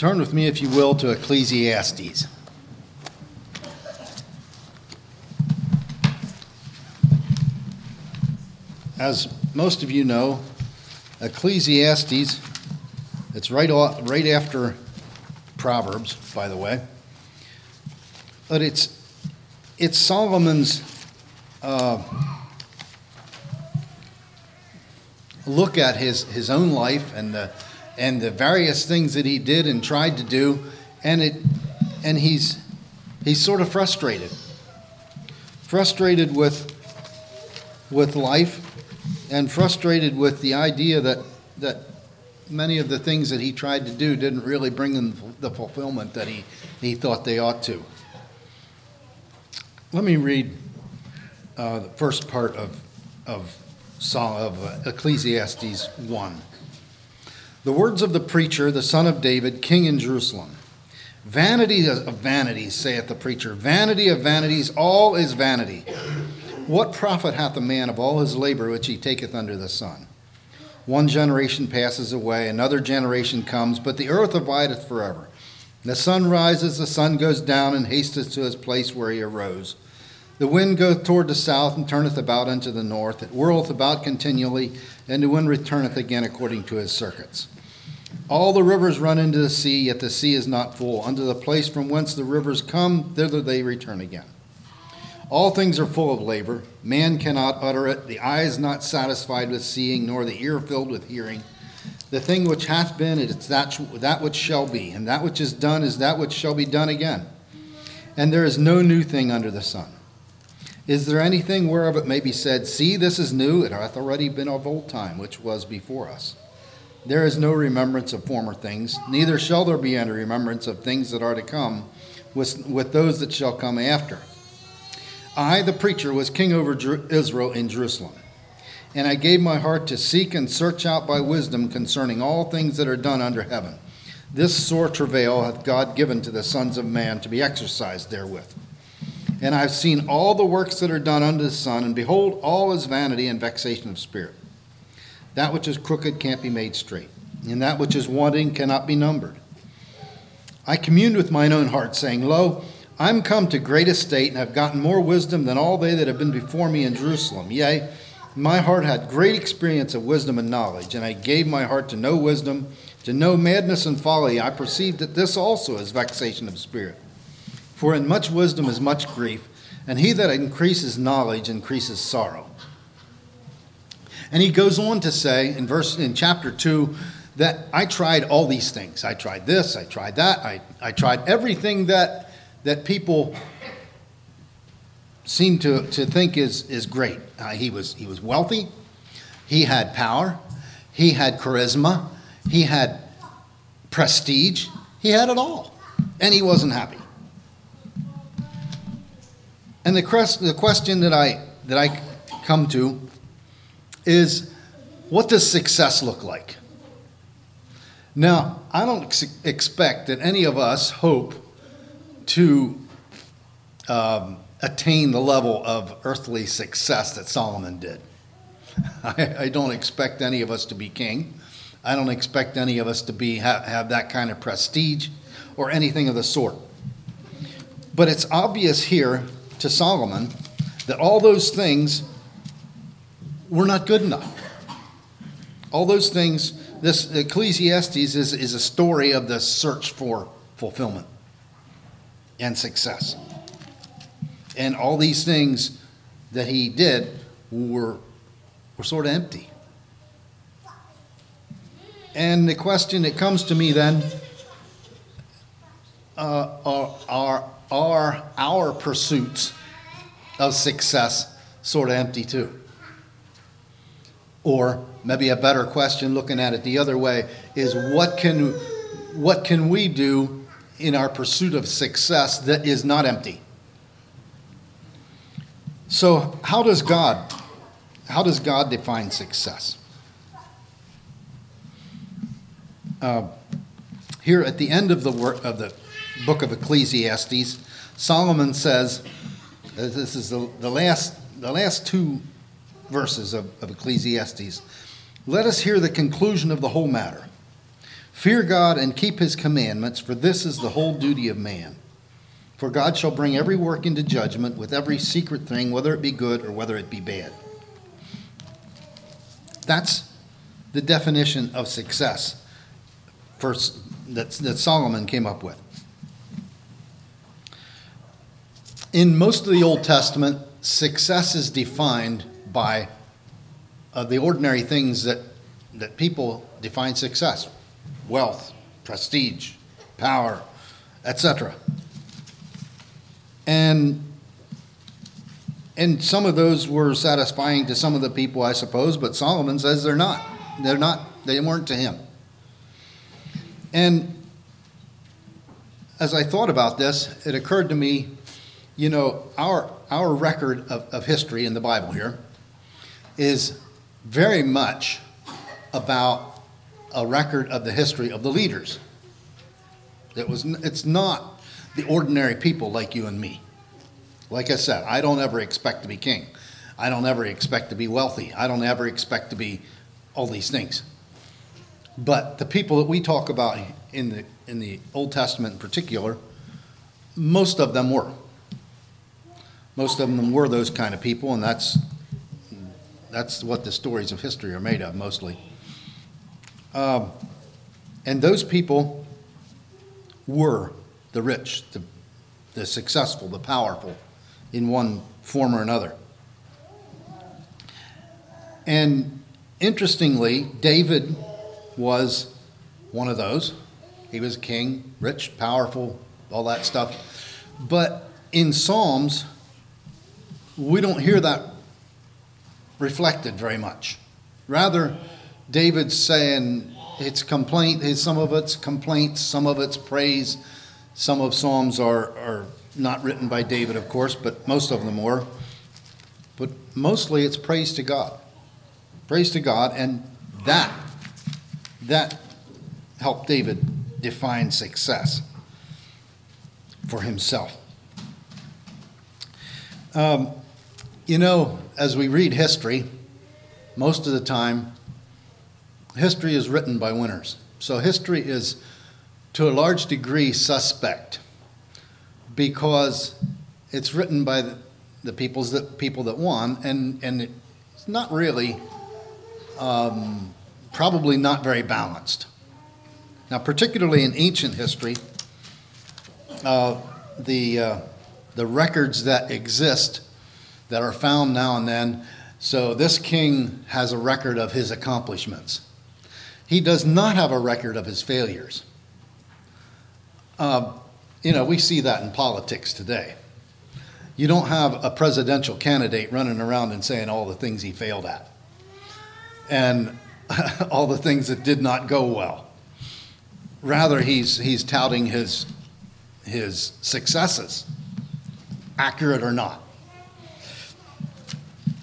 Turn with me, if you will, to Ecclesiastes. As most of you know, Ecclesiastes, it's right, off, right after Proverbs, by the way. But it's, it's Solomon's uh, look at his, his own life and the, and the various things that he did and tried to do, and, it, and he's, he's sort of frustrated. Frustrated with, with life and frustrated with the idea that, that many of the things that he tried to do didn't really bring him the fulfillment that he, he thought they ought to. Let me read uh, the first part of, of, of Ecclesiastes 1. The words of the preacher, the son of David, king in Jerusalem. Vanity of vanities, saith the preacher. Vanity of vanities, all is vanity. What profit hath a man of all his labor which he taketh under the sun? One generation passes away, another generation comes, but the earth abideth forever. The sun rises, the sun goes down, and hasteth to his place where he arose. The wind goeth toward the south, and turneth about unto the north. It whirleth about continually, and the wind returneth again according to his circuits. All the rivers run into the sea, yet the sea is not full. Unto the place from whence the rivers come, thither they return again. All things are full of labor. Man cannot utter it. The eye is not satisfied with seeing, nor the ear filled with hearing. The thing which hath been, it is that, that which shall be, and that which is done is that which shall be done again. And there is no new thing under the sun. Is there anything whereof it may be said, See, this is new, it hath already been of old time, which was before us? There is no remembrance of former things, neither shall there be any remembrance of things that are to come with, with those that shall come after. I, the preacher, was king over Israel in Jerusalem. And I gave my heart to seek and search out by wisdom concerning all things that are done under heaven. This sore travail hath God given to the sons of man to be exercised therewith. And I have seen all the works that are done under the sun, and behold, all is vanity and vexation of spirit. That which is crooked can't be made straight, and that which is wanting cannot be numbered. I communed with mine own heart, saying, Lo, I'm come to great estate and have gotten more wisdom than all they that have been before me in Jerusalem. Yea, my heart had great experience of wisdom and knowledge, and I gave my heart to know wisdom, to know madness and folly. I perceived that this also is vexation of spirit. For in much wisdom is much grief, and he that increases knowledge increases sorrow. And he goes on to say in verse in chapter 2 that I tried all these things. I tried this, I tried that, I, I tried everything that that people seem to, to think is, is great. Uh, he, was, he was wealthy, he had power, he had charisma, he had prestige, he had it all, and he wasn't happy. And the, crest, the question that I, that I come to is what does success look like? Now, I don't ex- expect that any of us hope to um, attain the level of earthly success that Solomon did. I, I, don't expect any of us to be king. I don't expect any of us to be have, have that kind of prestige or anything of the sort. But it's obvious here to Solomon that all those things were not good enough. All those things, this Ecclesiastes is, is a story of the search for fulfillment and success. And all these things that he did were, were sort of empty. And the question that comes to me then uh, are, are, are our pursuits of success sort of empty too? Or maybe a better question, looking at it the other way, is what can, what can we do in our pursuit of success that is not empty. So, how does God how does God define success? Uh, here at the end of the work of the book of Ecclesiastes, Solomon says, uh, this is the, the last the last two verses of, of Ecclesiastes. Let us hear the conclusion of the whole matter. Fear God and keep his commandments, for this is the whole duty of man. For God shall bring every work into judgment with every secret thing, whether it be good or whether it be bad. That's the definition of success first, that, that Solomon came up with. In most of the Old Testament, success is defined by uh, the ordinary things that, that people define success wealth, prestige, power, etc. And and some of those were satisfying to some of the people, I suppose, but Solomon says they're not. They're not, they weren't to him. And as I thought about this, it occurred to me, you know, our, our record of, of history in the Bible here is very much about a record of the history of the leaders. It was, it's not the ordinary people like you and me. Like I said, I don't ever expect to be king. I don't ever expect to be wealthy. I don't ever expect to be all these things. But the people that we talk about in the, in the Old Testament in particular, most of them were. Most of them were those kind of people, and that's, that's what the stories of history are made of mostly. Um, and those people were the rich, the, the successful, the powerful in one form or another. And interestingly, David was one of those. He was king, rich, powerful, all that stuff. But in Psalms, we don't hear that reflected very much. Rather, David's saying it's complaint, some of it's complaints, some of it's praise, some of Psalms are, are not written by David, of course, but most of them were. But mostly it's praise to God. Praise to God, and that, that helped David define success for himself. Um, you know, as we read history, most of the time, history is written by winners. So history is, to a large degree, suspect because it's written by the, the peoples that people that won, and and it's not really, um, probably not very balanced. Now, particularly in ancient history, uh, the uh, the records that exist that are found now and then. So this king has a record of his accomplishments. He does not have a record of his failures. Uh, you know, we see that in politics today. You don't have a presidential candidate running around and saying all the things he failed at and all the things that did not go well. Rather, he's, he's touting his, his successes, accurate or not.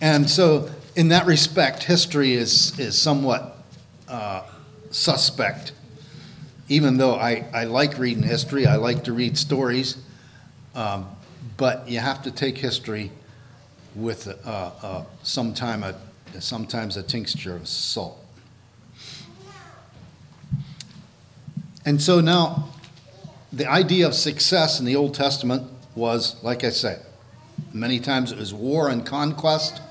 And so, in that respect, history is, is somewhat uh, suspect even though I, I like reading history, I like to read stories, um, but you have to take history with uh, uh, sometime a, sometimes a tincture of salt. And so now, the idea of success in the Old Testament was, like I said, many times it was war and conquest,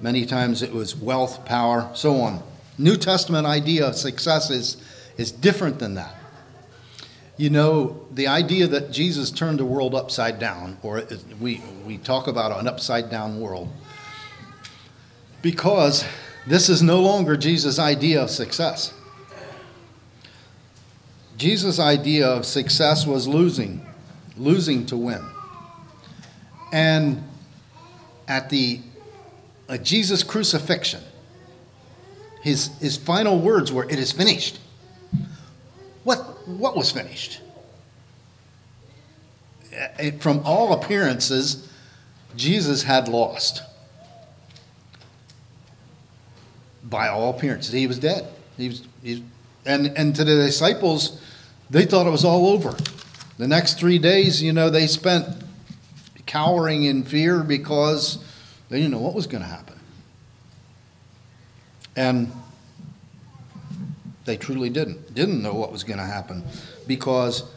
many times it was wealth, power, so on. New Testament idea of success is, is different than that. You know, the idea that Jesus turned the world upside down, or we, we talk about an upside down world, because this is no longer Jesus' idea of success. Jesus' idea of success was losing, losing to win. And at the Jesus' crucifixion, his, his final words were, It is finished. What, what was finished? From all appearances, Jesus had lost. By all appearances, he was dead. He was, he, and, and to the disciples, they thought it was all over. The next three days, you know, they spent cowering in fear because they didn't know what was going to happen. And They truly didn't. Didn't know what was going to happen because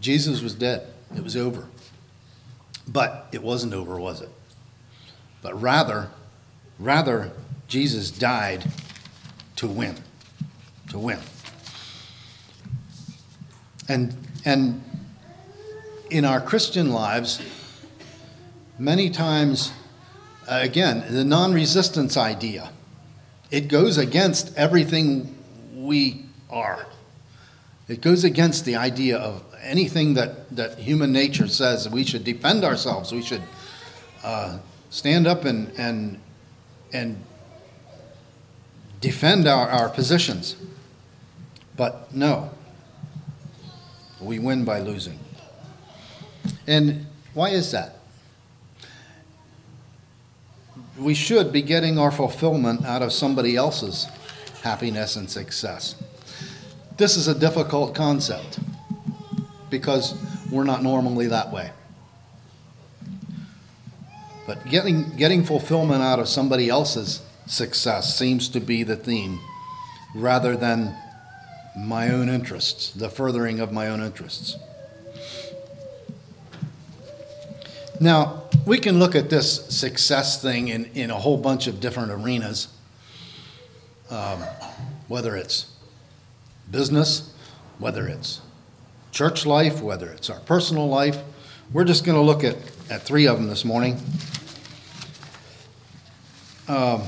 Jesus was dead. It was over. But it wasn't over, was it? But rather, rather, Jesus died to win. To win. And, and in our Christian lives, many times, again, the non resistance idea, it goes against everything we are. It goes against the idea of anything that, that human nature says we should defend ourselves, we should uh, stand up and, and, and defend our, our positions. But no, we win by losing. And why is that? We should be getting our fulfillment out of somebody else's happiness and success. This is a difficult concept because we're not normally that way. But getting, getting fulfillment out of somebody else's success seems to be the theme rather than my own interests, the furthering of my own interests. Now, we can look at this success thing in, in a whole bunch of different arenas, um, whether it's business, whether it's church life, whether it's our personal life. We're just going to look at, at three of them this morning. Um,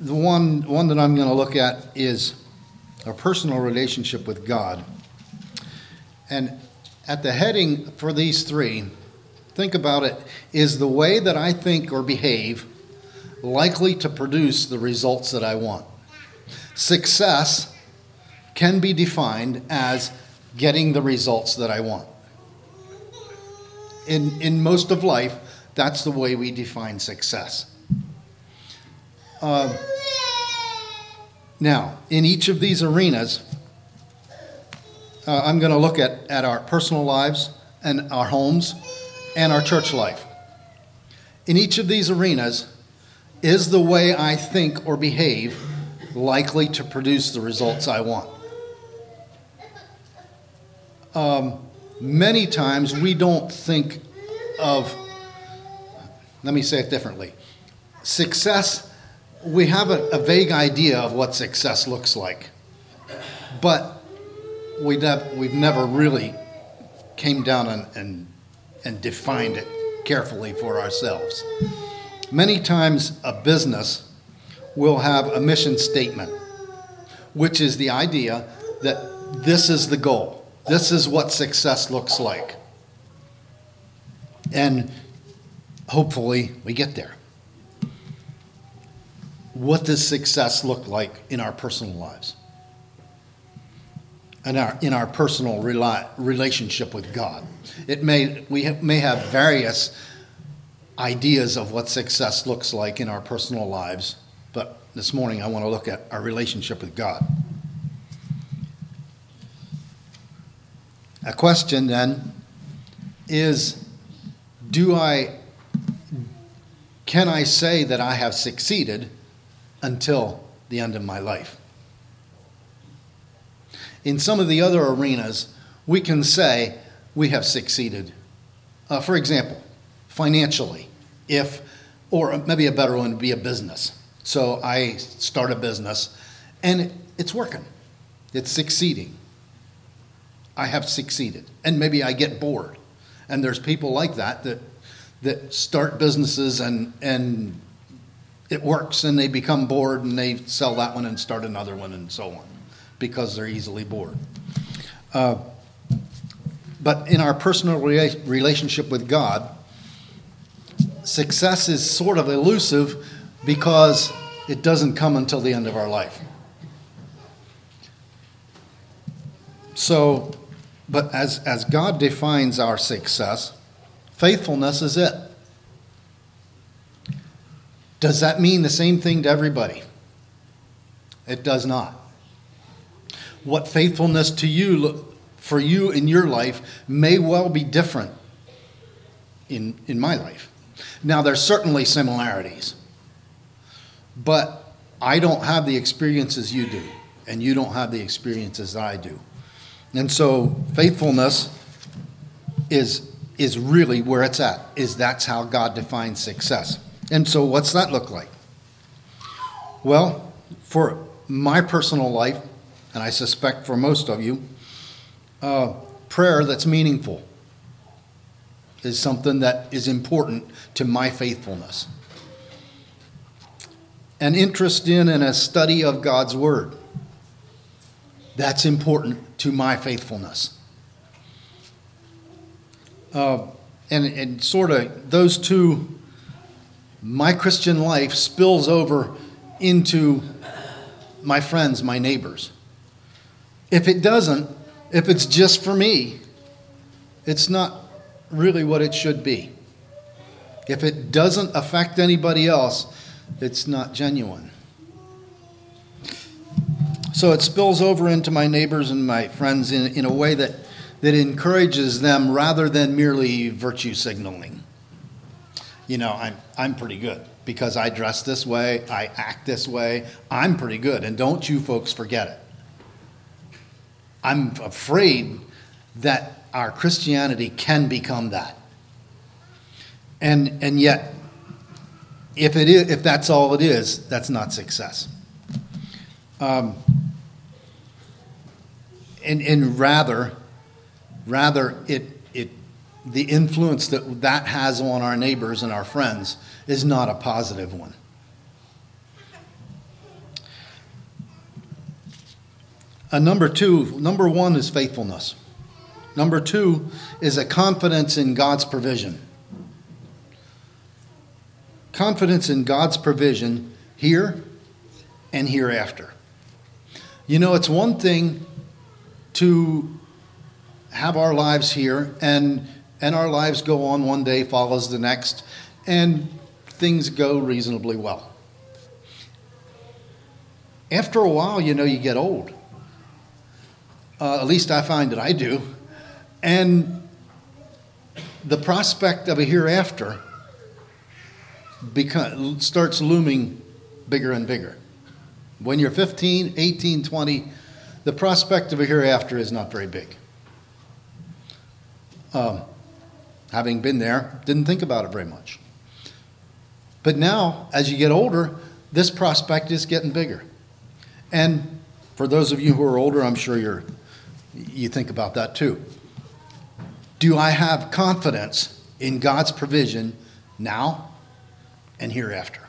the one, one that I'm going to look at is a personal relationship with God. And at the heading for these three, think about it is the way that I think or behave likely to produce the results that I want? Success can be defined as getting the results that I want. In, in most of life, that's the way we define success. Uh, now, in each of these arenas, uh, I'm going to look at, at our personal lives and our homes and our church life. In each of these arenas, is the way I think or behave likely to produce the results I want? Um, many times we don't think of, let me say it differently. Success, we have a, a vague idea of what success looks like, but we we've never really came down and, and, and defined it carefully for ourselves. Many times, a business will have a mission statement, which is the idea that this is the goal, this is what success looks like. And hopefully, we get there. What does success look like in our personal lives? In our, in our personal rela- relationship with God. It may, we have, may have various ideas of what success looks like in our personal lives, but this morning I want to look at our relationship with God. A question then is do I can I say that I have succeeded until the end of my life? In some of the other arenas, we can say we have succeeded. Uh, for example, financially, if, or maybe a better one would be a business. So I start a business and it's working, it's succeeding. I have succeeded. And maybe I get bored. And there's people like that that, that start businesses and, and it works and they become bored and they sell that one and start another one and so on because they're easily bored. Uh, but in our personal relationship with God, success is sort of elusive because it doesn't come until the end of our life. So, but as, as God defines our success, faithfulness is it. Does that mean the same thing to everybody? It does not. What faithfulness to you for you in your life may well be different in, in my life. Now, there's certainly similarities, but I don't have the experiences you do, and you don't have the experiences that I do. And so faithfulness is is really where it's at. Is that's how God defines success. And so what's that look like? Well, for my personal life, and I suspect for most of you, uh, prayer that's meaningful is something that is important to my faithfulness. An interest in and a study of God's Word. That's important to my faithfulness. Uh, and, and sort of those two, my Christian life spills over into my friends, my neighbors. If it doesn't, if it's just for me, it's not really what it should be. If it doesn't affect anybody else, it's not genuine. So it spills over into my neighbors and my friends in, in a way that, that encourages them rather than merely virtue signaling. You know, I'm, I'm pretty good because I dress this way, I act this way. I'm pretty good, and don't you folks forget it. I'm afraid that our Christianity can become that. And, and yet, if, it is, if that's all it is, that's not success. Um, and, and rather, rather it, it, the influence that that has on our neighbors and our friends is not a positive one. Number two, number one is faithfulness. Number two is a confidence in God's provision. Confidence in God's provision here and hereafter. You know, it's one thing to have our lives here and and our lives go on one day follows the next and things go reasonably well. After a while, you know, you get old. Uh, at least I find that I do. And the prospect of a hereafter starts looming bigger and bigger. When you're 15, 18, 20, the prospect of a hereafter is not very big. Um, having been there, didn't think about it very much. But now, as you get older, this prospect is getting bigger. And for those of you who are older, I'm sure you're, you think about that too. Do I have confidence in God's provision now and hereafter?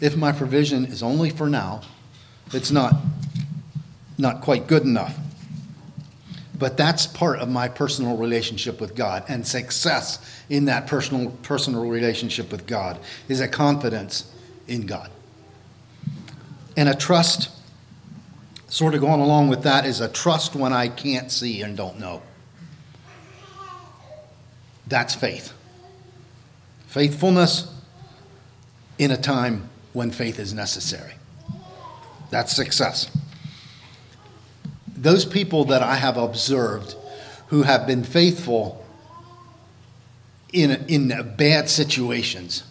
If my provision is only for now, it's not, not quite good enough. But that's part of my personal relationship with God. And success in that personal, personal relationship with God is a confidence in God. And a trust, sort of going along with that, is a trust when I can't see and don't know. That's faith. Faithfulness in a time when faith is necessary. That's success those people that I have observed who have been faithful in, in bad situations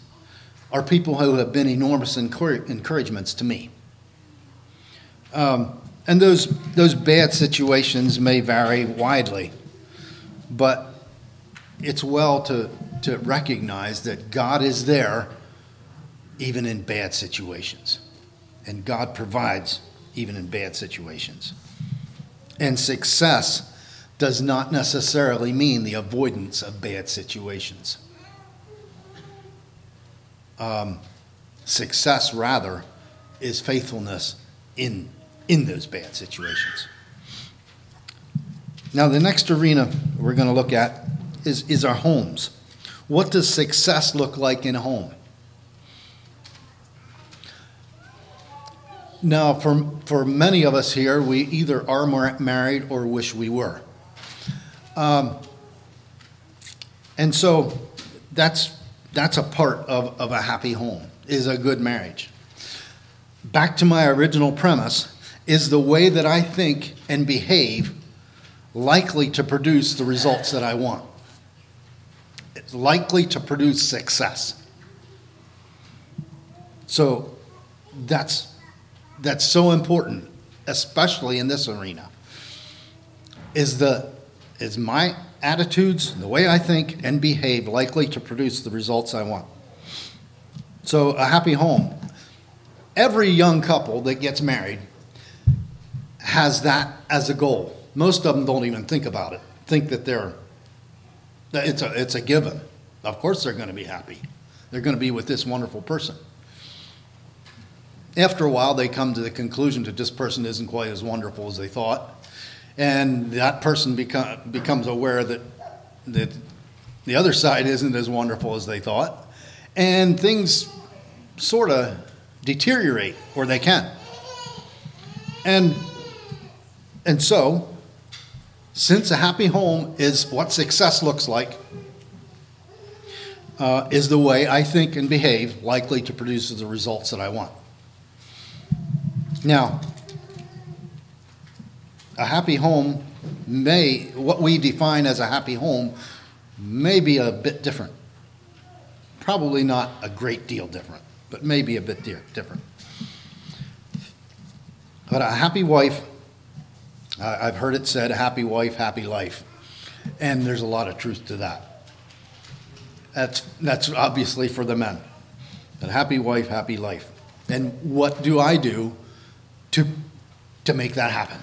are people who have been enormous encouragements to me. Um, and those, those bad situations may vary widely, but it's well to, to recognize that God is there even in bad situations, and God provides even in bad situations. And success does not necessarily mean the avoidance of bad situations. Um, success, rather, is faithfulness in, in those bad situations. Now, the next arena we're going to look at is, is our homes. What does success look like in a home? Now, for, for many of us here, we either are married or wish we were. Um, and so that's, that's a part of, of a happy home, is a good marriage. Back to my original premise is the way that I think and behave likely to produce the results that I want? It's likely to produce success. So that's, that's so important, especially in this arena, is the, is my attitudes, the way I think and behave likely to produce the results I want? So a happy home. Every young couple that gets married has that as a goal. Most of them don't even think about it. Think that they're that it's a it's a given. Of course they're going to be happy. They're going to be with this wonderful person. After a while they come to the conclusion that this person isn't quite as wonderful as they thought. And that person become, becomes aware that that the other side isn't as wonderful as they thought. And things sort of deteriorate, or they can. And, and so, since a happy home is what success looks like, uh, is the way I think and behave likely to produce the results that I want. Now, a happy home may, what we define as a happy home, may be a bit different. Probably not a great deal different but maybe a bit different. But a happy wife, I've heard it said, happy wife, happy life. And there's a lot of truth to that. That's, that's obviously for the men. A happy wife, happy life. And what do I do to, to make that happen?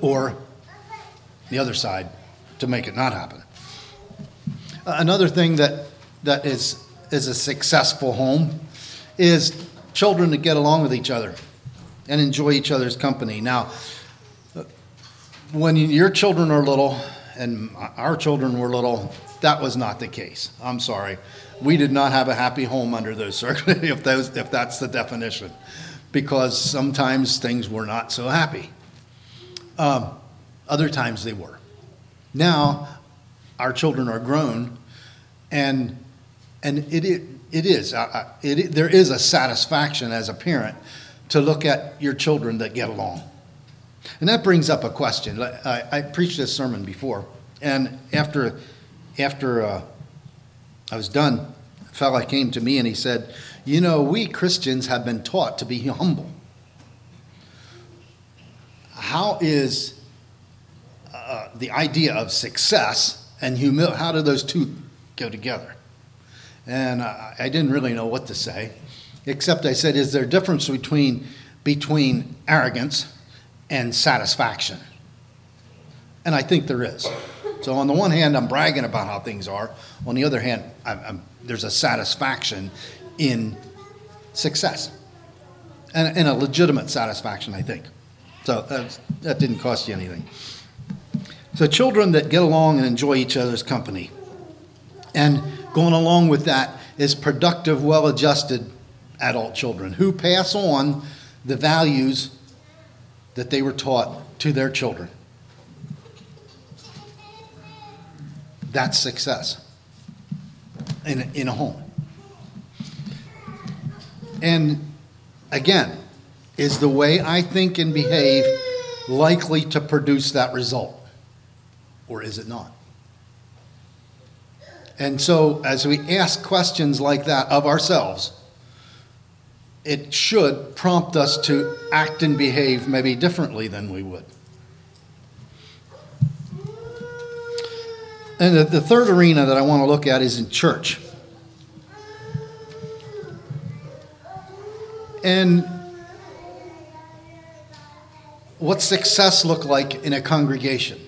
Or the other side, to make it not happen. Another thing that, that is is a successful home is children that get along with each other and enjoy each other's company. Now, when your children are little and our children were little, that was not the case. I'm sorry. We did not have a happy home under those circumstances, if, those, if that's the definition, because sometimes things were not so happy. Um, other times they were. Now, our children are grown, and and it, it, it is. Uh, it, there is a satisfaction as a parent to look at your children that get along. And that brings up a question. I, I preached this sermon before, and after, after uh, I was done, a fellow came to me and he said, You know, we Christians have been taught to be humble. How is uh, the idea of success and humility, how do those two go together? and I, I didn't really know what to say, except I said, "Is there a difference between between arrogance and satisfaction?" And I think there is. So on the one hand, I'm bragging about how things are. On the other hand, I'm, I'm, there's a satisfaction in success, and, and a legitimate satisfaction, I think. So uh, that didn't cost you anything. So children that get along and enjoy each other's company, and Going along with that is productive, well adjusted adult children who pass on the values that they were taught to their children. That's success in a, in a home. And again, is the way I think and behave likely to produce that result? Or is it not? And so, as we ask questions like that of ourselves, it should prompt us to act and behave maybe differently than we would. And the, the third arena that I want to look at is in church. And what success look like in a congregation?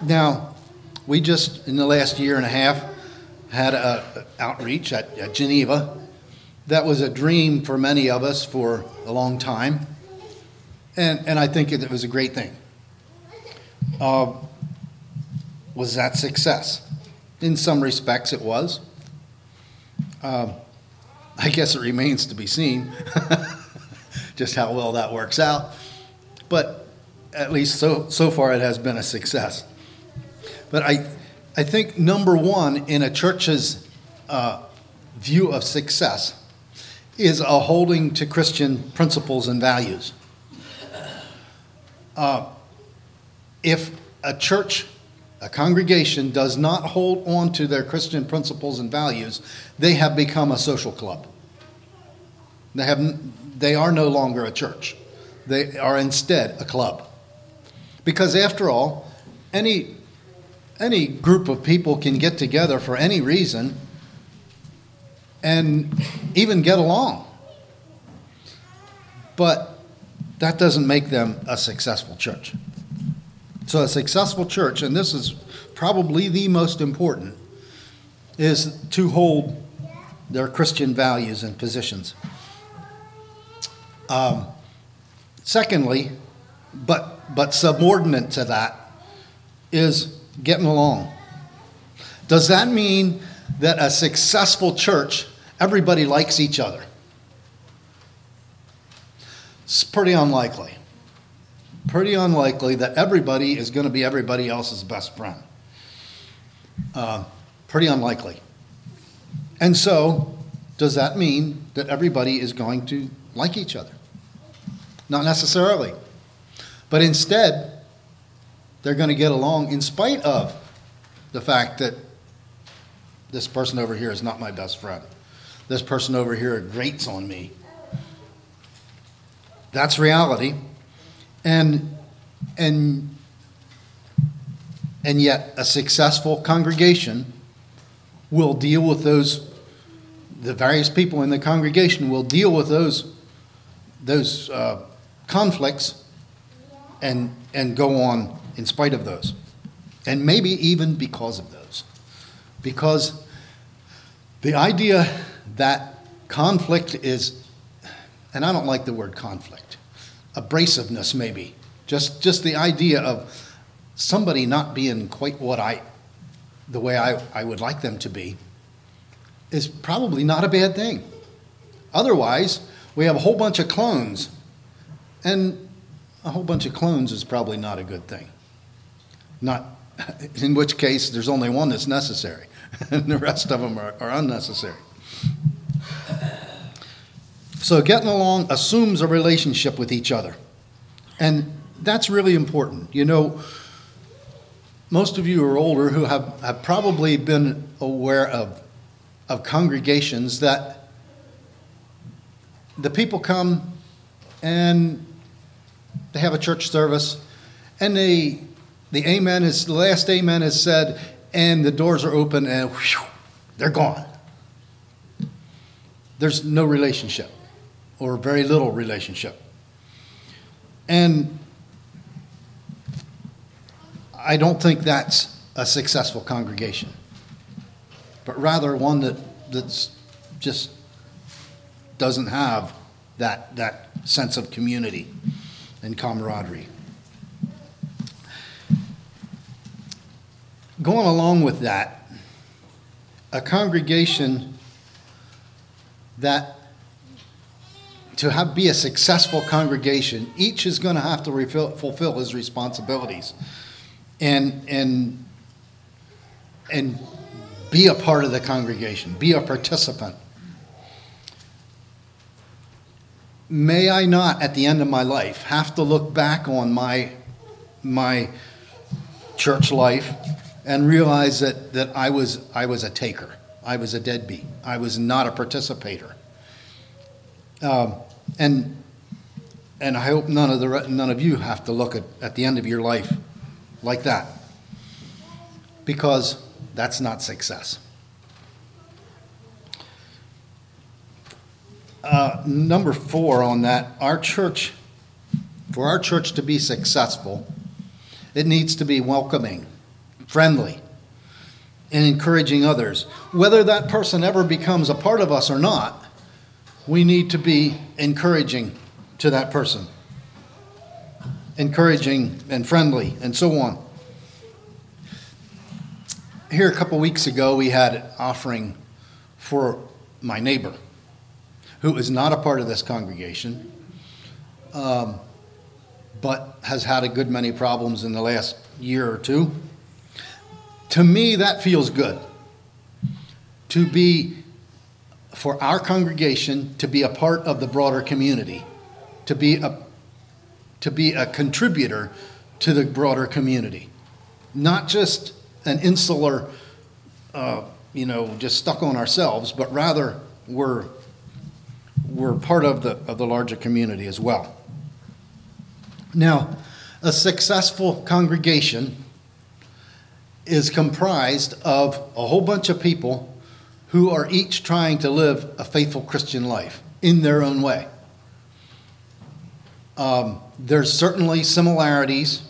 Now, we just, in the last year and a half, had an outreach at, at Geneva. That was a dream for many of us for a long time. And, and I think it, was a great thing. Uh, was that success? In some respects, it was. Uh, I guess it remains to be seen just how well that works out. But at least so, so far, it has been a success. But I, I think number one in a church's uh, view of success is a holding to Christian principles and values. Uh, if a church a congregation does not hold on to their Christian principles and values, they have become a social club. They, have, they are no longer a church. They are instead a club. Because after all, any, any group of people can get together for any reason and even get along. But that doesn't make them a successful church. So, a successful church, and this is probably the most important, is to hold their Christian values and positions. Um, secondly, but, but subordinate to that, is getting along. Does that mean that a successful church, everybody likes each other? It's pretty unlikely. Pretty unlikely that everybody is going to be everybody else's best friend. Uh, pretty unlikely. And so, does that mean that everybody is going to like each other? Not necessarily. But instead, they're going to get along in spite of the fact that this person over here is not my best friend. This person over here grates on me. That's reality. And and and yet a successful congregation will deal with those the various people in the congregation will deal with those those uh, conflicts and and go on in spite of those and maybe even because of those because the idea that conflict is and I don't like the word conflict, abrasiveness maybe. Just, just the idea of somebody not being quite what I, the way I, I would like them to be, is probably not a bad thing. Otherwise, we have a whole bunch of clones, and a whole bunch of clones is probably not a good thing. Not, in which case, there's only one that's necessary, and the rest of them are, are unnecessary. So, getting along assumes a relationship with each other. And that's really important. You know, most of you are older who have, have probably been aware of, of congregations that the people come and they have a church service and they, the amen is, the last amen is said and the doors are open and whew, they're gone. There's no relationship or very little relationship. And I don't think that's a successful congregation, but rather one that that's just doesn't have that that sense of community and camaraderie. Going along with that, a congregation that to have, be a successful congregation, each is going to have to refill, fulfill his responsibilities and, and, and be a part of the congregation, be a participant. May I not, at the end of my life, have to look back on my, my church life and realize that, that I, was, I was a taker. I was a deadbeat. I was not a participator. Um, and and I hope none of the none of you have to look at, at the end of your life like that, because that's not success. Uh, number four on that, our church, for our church to be successful, it needs to be welcoming, friendly, and encouraging others. Whether that person ever becomes a part of us or not, we need to be encouraging to that person, encouraging and friendly, and so on. Here, a couple weeks ago, we had an offering for my neighbor, who is not a part of this congregation, um, but has had a good many problems in the last year or two. To me, that feels good. To be for our congregation to be a part of the broader community, to be a, to be a contributor to the broader community. not just an insular, uh, you know, just stuck on ourselves, but rather we're, we're part of the, of the larger community as well. Now, a successful congregation is comprised of a whole bunch of people who are each trying to live a faithful Christian life in their own way. Um, there's certainly similarities,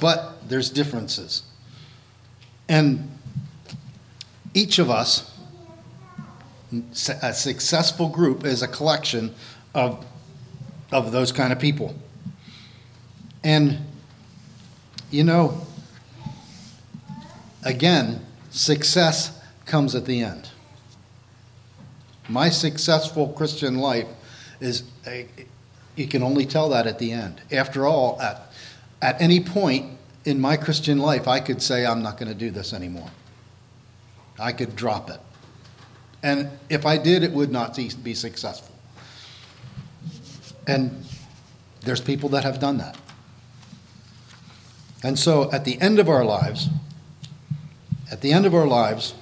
but there's differences. And each of us, a successful group, is a collection of, of those kind of people. And, you know, again, success comes at the end. My successful Christian life is, a, you can only tell that at the end. After all, at, at any point in my Christian life, I could say, I'm not going to do this anymore. I could drop it. And if I did, it would not be successful. And there's people that have done that. And so at the end of our lives, at the end of our lives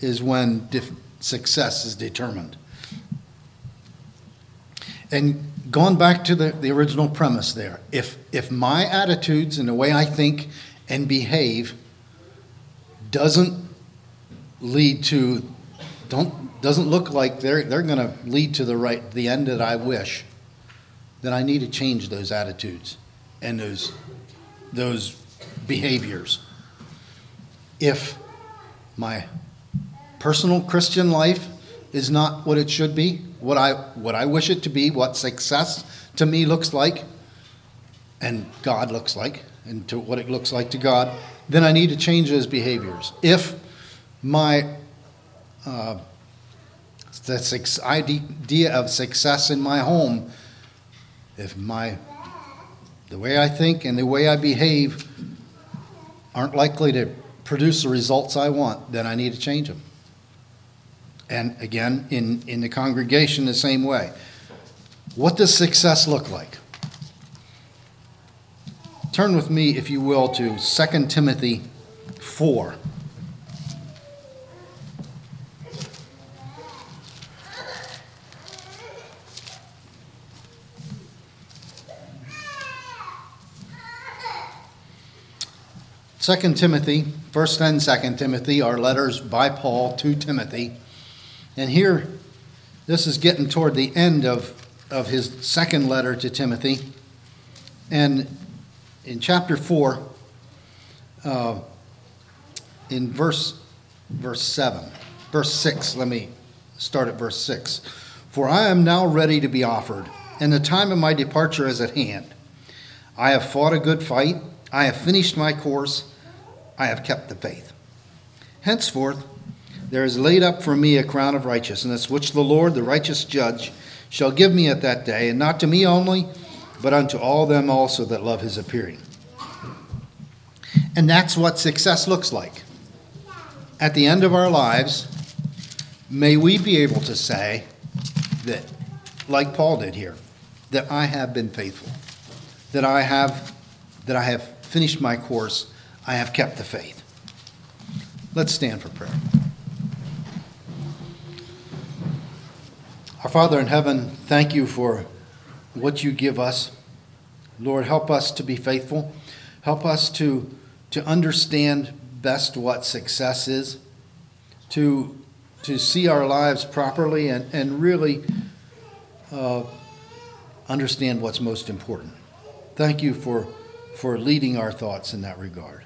is when dif- success is determined. And going back to the, the original premise there, if, if my attitudes and the way I think and behave doesn't lead to, don't, doesn't look like they're, they're going to lead to the right, the end that I wish, then I need to change those attitudes and those those behaviors. If my personal Christian life is not what it should be, what I, what I wish it to be, what success to me looks like, and God looks like, and to what it looks like to God, then I need to change those behaviors. If my uh, the idea of success in my home, if my the way I think and the way I behave aren't likely to produce the results I want, then I need to change them. And again, in, in the congregation, the same way. What does success look like? Turn with me, if you will, to 2 Timothy 4. 2 Timothy, 1st and 2nd Timothy are letters by Paul to Timothy. And here, this is getting toward the end of, of his second letter to Timothy. And in chapter 4, uh, in verse, verse 7, verse 6, let me start at verse 6. For I am now ready to be offered, and the time of my departure is at hand. I have fought a good fight, I have finished my course. I have kept the faith. Henceforth, there is laid up for me a crown of righteousness, which the Lord, the righteous judge, shall give me at that day, and not to me only, but unto all them also that love his appearing. And that's what success looks like. At the end of our lives, may we be able to say that, like Paul did here, that I have been faithful, that I have, that I have finished my course I have kept the faith. Let's stand for prayer. Our Father in heaven, thank you for what you give us. Lord, help us to be faithful. Help us to, to understand best what success is, to, to see our lives properly, and, and really uh, understand what's most important. Thank you for, for leading our thoughts in that regard.